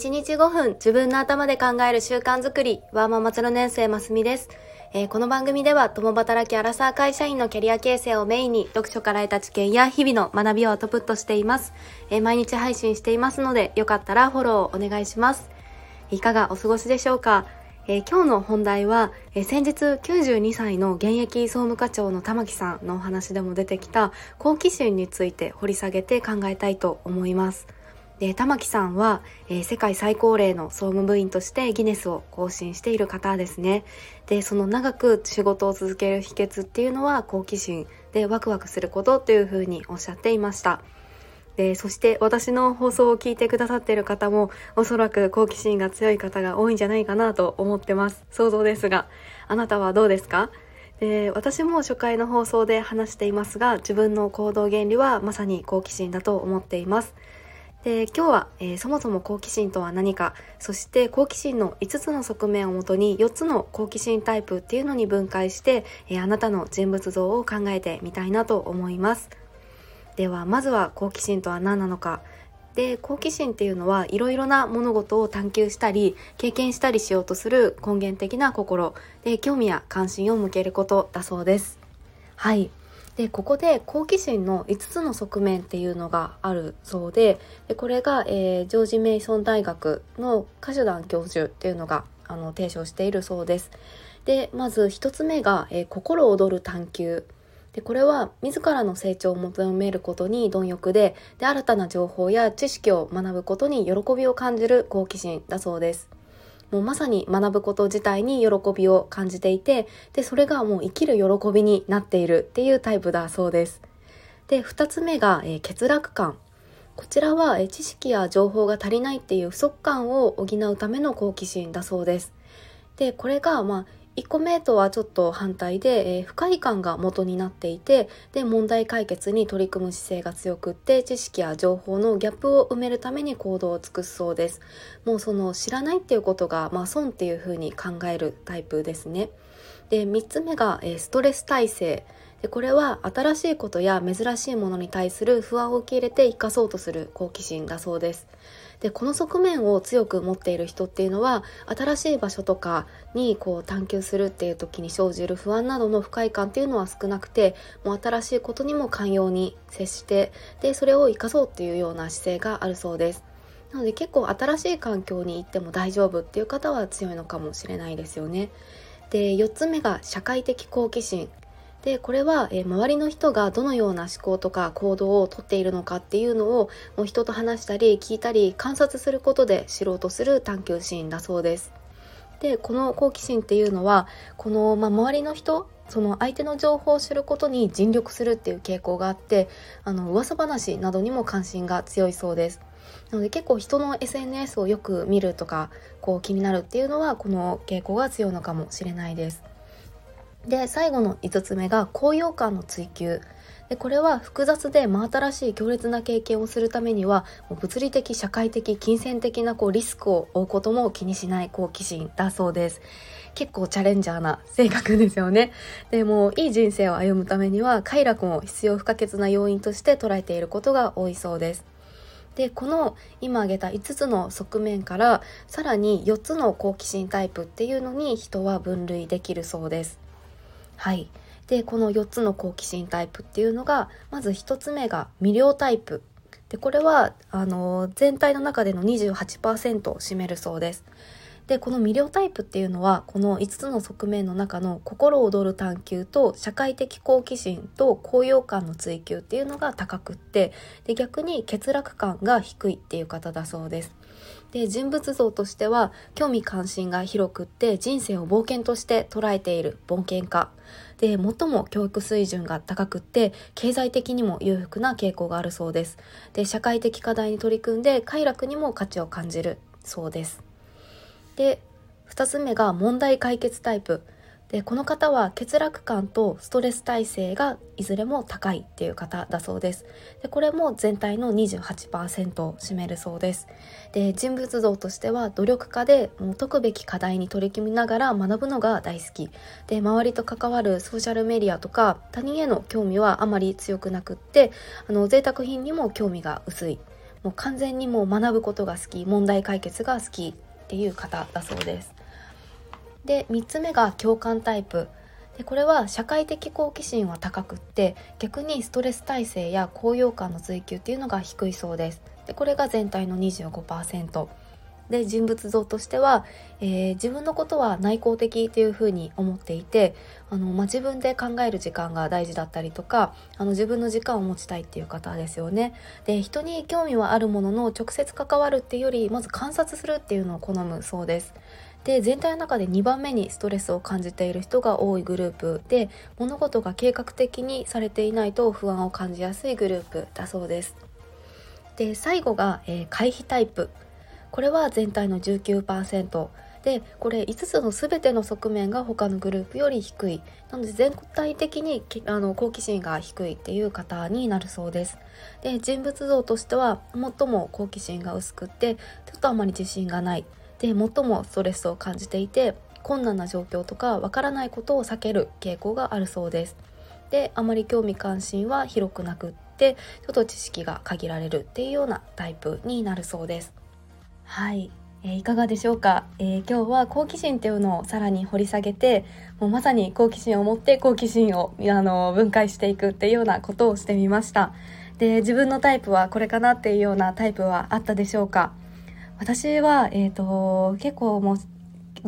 1日5分自分の頭で考える習慣づくり、ワーママ0年生ますみです。えー、この番組では共働きアラサー会社員のキャリア形成をメインに読書から得た知見や日々の学びをアウトプットしています。えー、毎日配信していますのでよかったらフォローをお願いします。いかがお過ごしでしょうか？えー、今日の本題は、えー、先日92歳の現役総務課長の玉木さんのお話でも出てきた好奇心について掘り下げて考えたいと思います。で玉木さんは、えー、世界最高齢の総務部員としてギネスを更新している方ですね。でその長く仕事を続ける秘訣っていうのは好奇心でワクワクすることというふうにおっしゃっていました。でそして私の放送を聞いてくださっている方もおそらく好奇心が強い方が多いんじゃないかなと思ってます想像ですがあなたはどうですか？で私も初回の放送で話していますが自分の行動原理はまさに好奇心だと思っていますで今日は、えー、そもそも好奇心とは何かそして好奇心の5つの側面をもとに4つの好奇心タイプっていうのに分解して、えー、あなたの人物像を考えてみたいなと思います。ではまずは好奇心とは何なのか。で好奇心っていうのはいろいろな物事を探求したり経験したりしようとする根源的な心。で興味や関心を向けることだそうです。はい。でここで好奇心の5つの側面っていうのがあるそうででこれが、えー、ジョージ・メイソン大学のカシュダン教授っていうのがあの提唱しているそうです。でまず1つ目が、えー、心躍る探求。でこれは自らの成長を求めることに貪欲でで新たな情報や知識を学ぶことに喜びを感じる好奇心だそうです。もうまさに学ぶこと自体に喜びを感じていてでそれがもう生きる喜びになっているっていうタイプだそうです。で2つ目が、えー、欠落感。こちらは、えー、知識や情報が足りないっていう不足感を補うための好奇心だそうです。でこれがまあ1個目とはちょっと反対で、えー、不快感が元になっていてで問題解決に取り組む姿勢が強くって知識や情報のギャップを埋めるために行動を尽くすそうです。もうその知らないっていうことが、まあ、損っていうふうに考えるタイプですね。で3つ目が、えー、ストレス耐性。でこれは新しいことや珍しいものに対する不安を受け入れて生かそうとする好奇心だそうです。でこの側面を強く持っている人っていうのは新しい場所とかにこう探求するっていう時に生じる不安などの不快感っていうのは少なくてもう新しいことにも寛容に接してでそれを生かそうっていうような姿勢があるそうです。なので結構新しい環境に行っても大丈夫っていう方は強いのかもしれないですよね。で4つ目が社会的好奇心。でこれは、え、周りの人がどのような思考とか行動をとっているのかっていうのをもう人と話したり聞いたり観察することで知ろうとする探求心だそうです。でこの好奇心っていうのはこの、まあ、周りの人その相手の情報を知ることに尽力するっていう傾向があってあの噂話などにも関心が強いそうです。なので結構人の SNS をよく見るとかこう気になるっていうのはこの傾向が強いのかもしれないです。で最後の5つ目が高揚感の追求。でこれは複雑で真新しい強烈な経験をするためには物理的社会的金銭的なこうリスクを負うことも気にしない好奇心だそうです。結構チャレンジャーな性格ですよね。でもいい人生を歩むためには快楽も必要不可欠な要因として捉えていることが多いそうです。でこの今挙げた5つの側面からさらに4つの好奇心タイプっていうのに人は分類できるそうです。はい。で、この4つの好奇心タイプっていうのが、まず1つ目が魅了タイプ。で、これは、あの、全体の中での28%を占めるそうです。でこの魅了タイプっていうのはこの5つの側面の中の心躍る探求と社会的好奇心と高揚感の追求っていうのが高くってで逆に欠落感が低いっていう方だそうです。で人物像としては興味関心が広くって人生を冒険として捉えている冒険家。で最も教育水準が高くって経済的にも裕福な傾向があるそうです。で社会的課題に取り組んで快楽にも価値を感じるそうです。で2つ目が問題解決タイプ。でこの方は欠落感とストレス耐性がいずれも高いっていう方だそうです。でこれも全体の28%を占めるそうです。で人物像としては努力家で解くべき課題に取り組みながら学ぶのが大好き。で周りと関わるソーシャルメディアとか他人への興味はあまり強くなくってあの贅沢品にも興味が薄い。もう完全にもう学ぶことが好き問題解決が好き。っていう方だそうです。で3つ目が共感タイプ。でこれは社会的好奇心は高くって逆にストレス耐性や高揚感の追求っていうのが低いそうです。でこれが全体の25%で人物像としては、えー、自分のことは内向的っていうふうに思っていてあの、まあ、自分で考える時間が大事だったりとかあの自分の時間を持ちたいっていう方ですよね。で人に興味はあるものの直接関わるっていうよりまず観察するっていうのを好むそうです。で全体の中で2番目にストレスを感じている人が多いグループで物事が計画的にされていないと不安を感じやすいグループだそうです。で最後が、えー、回避タイプこれは全体の19%でこれ5つの全ての側面が他のグループより低い。なので全体的にあの好奇心が低いっていう方になるそうです。で人物像としては最も好奇心が薄くってちょっとあまり自信がない。で最もストレスを感じていて困難な状況とかわからないことを避ける傾向があるそうです。であまり興味関心は広くなくってちょっと知識が限られるっていうようなタイプになるそうです。はい、えー、いかがでしょうか、えー、今日は好奇心っていうのをさらに掘り下げてもうまさに好奇心を持って好奇心をあの分解していくっていうようなことをしてみました。で自分のタイプはこれかなっていうようなタイプはあったでしょうか？私は、えーと、結構もう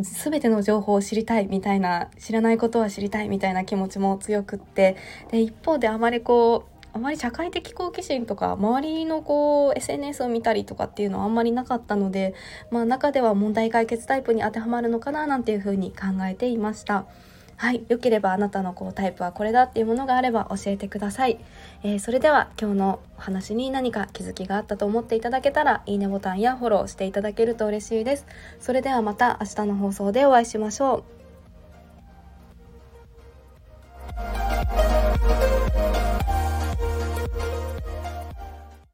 全ての情報を知りたいみたいな知らないことは知りたいみたいな気持ちも強くってで一方であまりこうあまり社会的好奇心とか周りのこう SNS を見たりとかっていうのはあんまりなかったので、まあ、中では問題解決タイプに当てはまるのかななんていうふうに考えていました。はい。良ければあなたのこうタイプはこれだっていうものがあれば教えてください。えー、それでは今日のお話に何か気づきがあったと思っていただけたら、いいねボタンやフォローしていただけると嬉しいです。それではまた明日の放送でお会いしましょう。